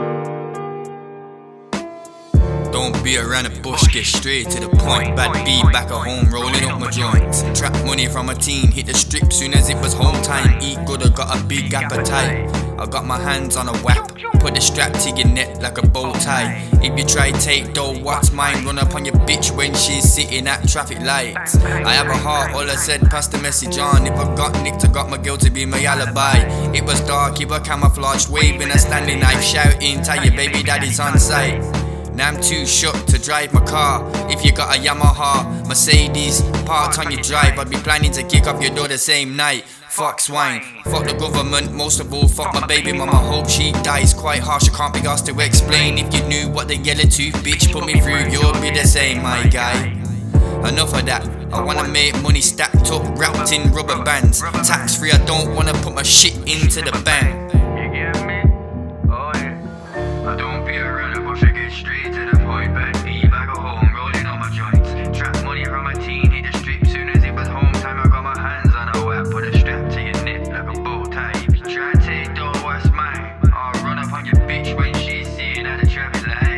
thank you don't be around the bush, get straight to the point. Bad B back at home, rolling up my joints. Trap money from a teen, hit the strip soon as it was home time. Eat good, I got a big appetite. I got my hands on a whap, put the strap to your neck like a bow tie. If you try take though, what's mine? Run up on your bitch when she's sitting at traffic lights. I have a heart, all I said, pass the message on. If I got nicked, I got my girl to be my alibi. It was dark, it was camouflaged, waving a Stanley knife, shouting, tell your baby daddy's on sight. Now I'm too shook to drive my car. If you got a Yamaha, Mercedes, parked on you drive, I'd be planning to kick off your door the same night. Fuck swine, fuck the government, most of all, fuck my baby mama. Hope she dies quite harsh. I can't be asked to explain. If you knew what the yellow tooth bitch put me through, you'll be the same, my guy. Enough of that. I wanna make money stacked up, wrapped in rubber bands. Tax free, I don't wanna put my shit into the bank. If you